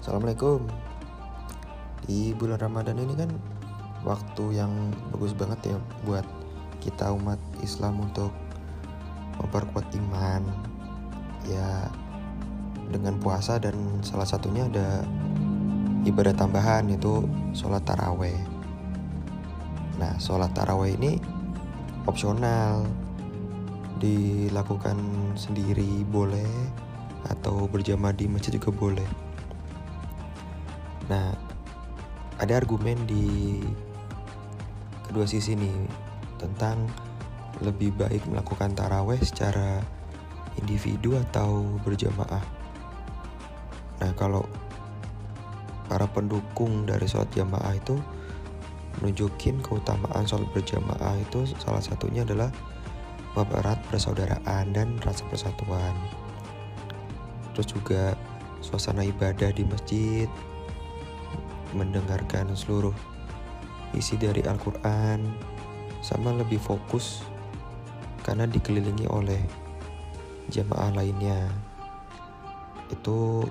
Assalamualaikum. Di bulan Ramadan ini kan waktu yang bagus banget ya buat kita umat Islam untuk memperkuat iman. Ya dengan puasa dan salah satunya ada ibadah tambahan itu sholat taraweh. Nah sholat taraweh ini opsional dilakukan sendiri boleh atau berjamaah di masjid juga boleh nah ada argumen di kedua sisi nih tentang lebih baik melakukan taraweh secara individu atau berjamaah. Nah, kalau para pendukung dari sholat jamaah itu menunjukin keutamaan sholat berjamaah itu salah satunya adalah erat persaudaraan dan rasa persatuan. Terus juga suasana ibadah di masjid, mendengarkan seluruh isi dari Al-Quran sama lebih fokus karena dikelilingi oleh jamaah lainnya. Itu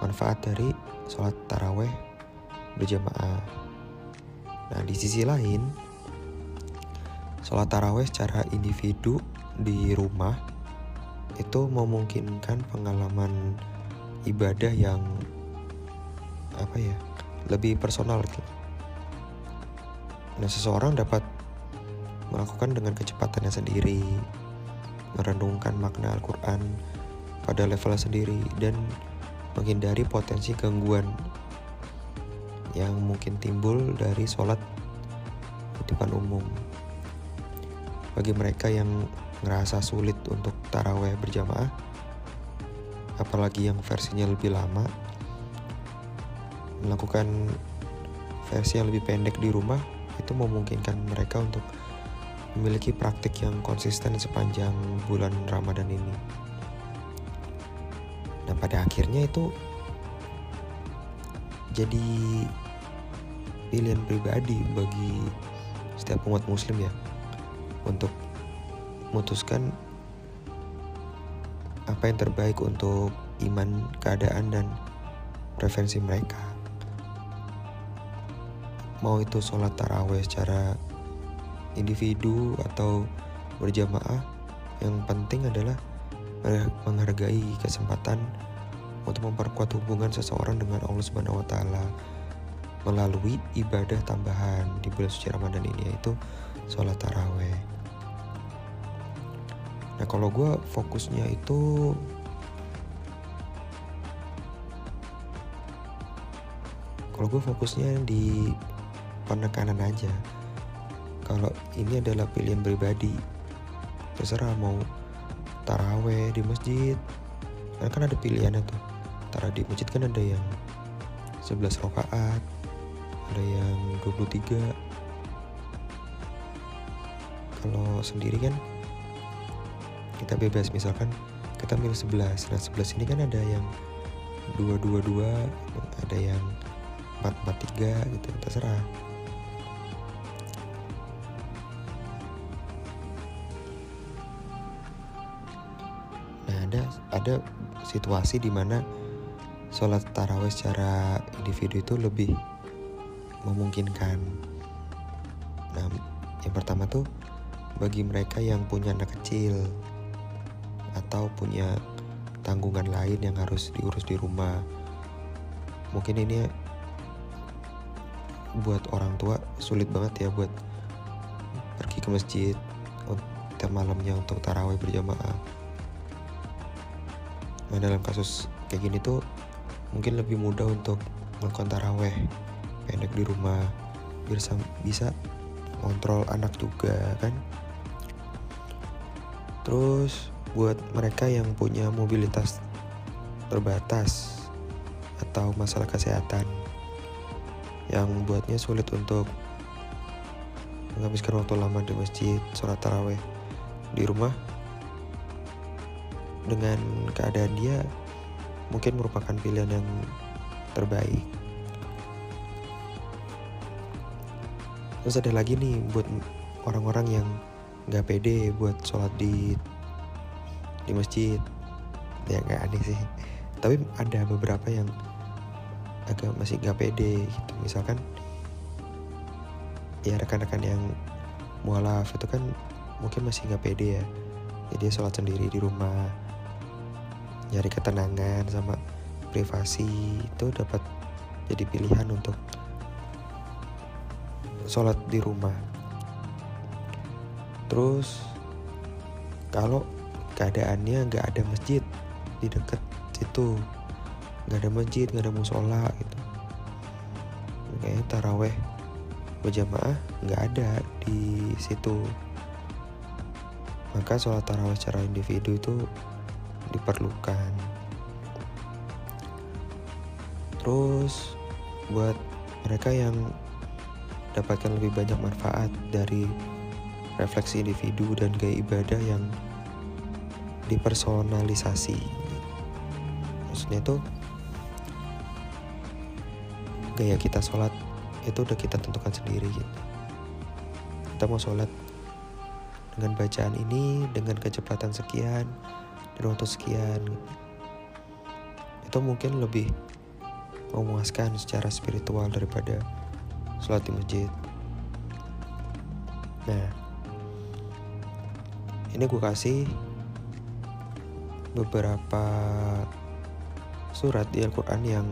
manfaat dari sholat taraweh berjamaah. Nah di sisi lain sholat taraweh secara individu di rumah itu memungkinkan pengalaman ibadah yang apa ya lebih personal gitu. Nah, seseorang dapat melakukan dengan kecepatannya sendiri, merenungkan makna Al-Quran pada level sendiri, dan menghindari potensi gangguan yang mungkin timbul dari sholat di depan umum. Bagi mereka yang ngerasa sulit untuk taraweh berjamaah, apalagi yang versinya lebih lama, melakukan versi yang lebih pendek di rumah itu memungkinkan mereka untuk memiliki praktik yang konsisten sepanjang bulan Ramadan ini. Dan pada akhirnya itu jadi pilihan pribadi bagi setiap umat muslim ya untuk memutuskan apa yang terbaik untuk iman, keadaan dan preferensi mereka mau itu sholat taraweh secara individu atau berjamaah yang penting adalah menghargai kesempatan untuk memperkuat hubungan seseorang dengan Allah Subhanahu wa taala melalui ibadah tambahan di bulan suci Ramadan ini yaitu sholat taraweh. Nah kalau gue fokusnya itu kalau gue fokusnya di penekanan aja. Kalau ini adalah pilihan pribadi terserah mau taraweh di masjid. Karena kan ada pilihannya tuh. Taraweh di masjid kan ada yang 11 rakaat ada yang 23 kalau sendiri kan kita bebas misalkan kita milih 11 nah 11 ini kan ada yang 222 ada yang 443 gitu terserah ada situasi di mana sholat taraweh secara individu itu lebih memungkinkan. Nah, yang pertama tuh bagi mereka yang punya anak kecil atau punya tanggungan lain yang harus diurus di rumah. Mungkin ini buat orang tua sulit banget ya buat pergi ke masjid tiap malamnya untuk taraweh berjamaah Nah dalam kasus kayak gini tuh mungkin lebih mudah untuk melakukan taraweh pendek di rumah bisa bisa kontrol anak juga kan. Terus buat mereka yang punya mobilitas terbatas atau masalah kesehatan yang buatnya sulit untuk menghabiskan waktu lama di masjid sholat taraweh di rumah dengan keadaan dia mungkin merupakan pilihan yang terbaik. Terus ada lagi nih buat orang-orang yang nggak pede buat sholat di di masjid, ya nggak aneh sih. Tapi ada beberapa yang agak masih gak pede gitu misalkan ya rekan-rekan yang mualaf itu kan mungkin masih gak pede ya jadi dia sholat sendiri di rumah nyari ketenangan sama privasi itu dapat jadi pilihan untuk sholat di rumah. Terus kalau keadaannya nggak ada masjid di dekat situ nggak ada masjid nggak ada musola gitu. Kayaknya taraweh berjamaah nggak ada di situ. Maka sholat taraweh secara individu itu diperlukan. Terus buat mereka yang dapatkan lebih banyak manfaat dari refleksi individu dan gaya ibadah yang dipersonalisasi. Maksudnya tuh gaya kita sholat itu udah kita tentukan sendiri gitu. Kita mau sholat dengan bacaan ini dengan kecepatan sekian waktu sekian itu mungkin lebih memuaskan secara spiritual daripada sholat di masjid nah ini gue kasih beberapa surat di Al-Quran yang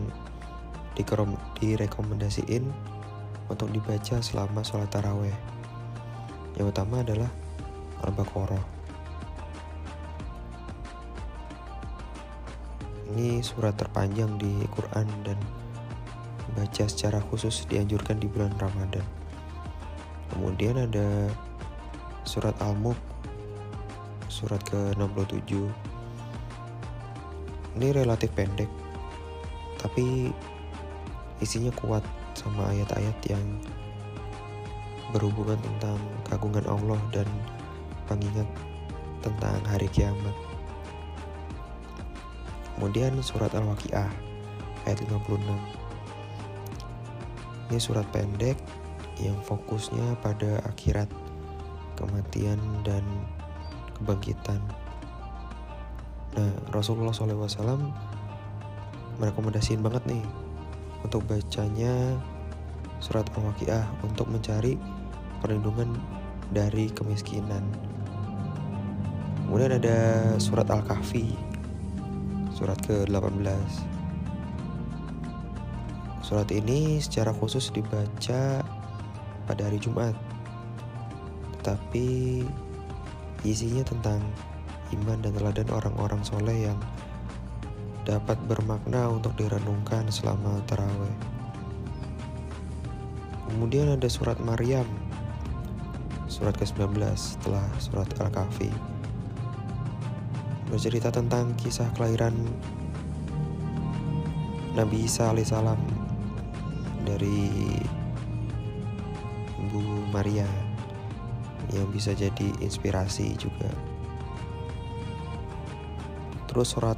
direkomendasiin untuk dibaca selama sholat taraweh. Yang utama adalah Al-Baqarah. Ini surat terpanjang di Quran dan baca secara khusus dianjurkan di bulan Ramadan. Kemudian ada surat Al-Mulk surat ke-67 ini relatif pendek tapi isinya kuat sama ayat-ayat yang berhubungan tentang kagungan Allah dan pengingat tentang hari kiamat. Kemudian surat Al-Waqiah ayat 56. Ini surat pendek yang fokusnya pada akhirat, kematian dan kebangkitan. Nah, Rasulullah SAW merekomendasiin banget nih untuk bacanya surat Al-Waqiah untuk mencari perlindungan dari kemiskinan. Kemudian ada surat Al-Kahfi, surat ke-18. Surat ini secara khusus dibaca pada hari Jumat. Tetapi isinya tentang iman dan teladan orang-orang soleh yang dapat bermakna untuk direnungkan selama taraweh. Kemudian ada surat Maryam, surat ke-19 setelah surat Al-Kahfi. Bercerita tentang kisah kelahiran Nabi Isa alaihissalam dari Ibu Maria yang bisa jadi inspirasi juga. Terus surat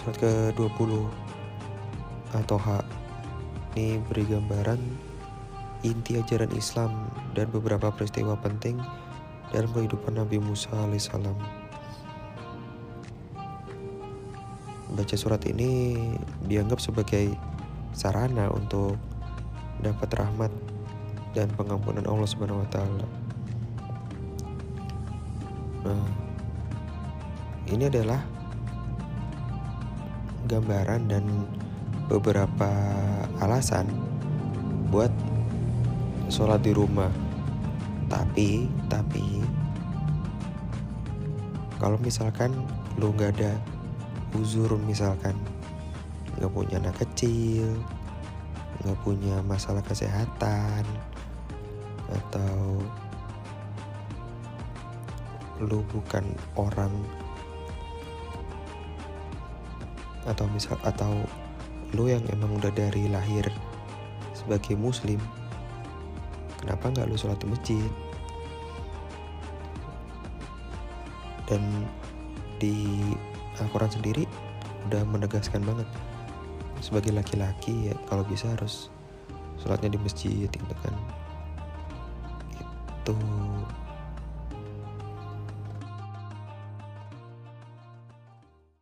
surat ke-20 atau H ini beri gambaran inti ajaran Islam dan beberapa peristiwa penting dalam kehidupan Nabi Musa alaihissalam. Baca surat ini dianggap sebagai sarana untuk dapat rahmat dan pengampunan Allah Subhanahu wa taala. Nah, ini adalah gambaran dan beberapa alasan buat sholat di rumah. Tapi, tapi kalau misalkan lu nggak ada uzur misalkan nggak punya anak kecil, nggak punya masalah kesehatan, atau lu bukan orang atau misal atau lu yang emang udah dari lahir sebagai muslim kenapa nggak lu sholat di masjid? Dan di Al-Quran sendiri udah menegaskan banget sebagai laki-laki ya kalau bisa harus sholatnya di masjid gitu kan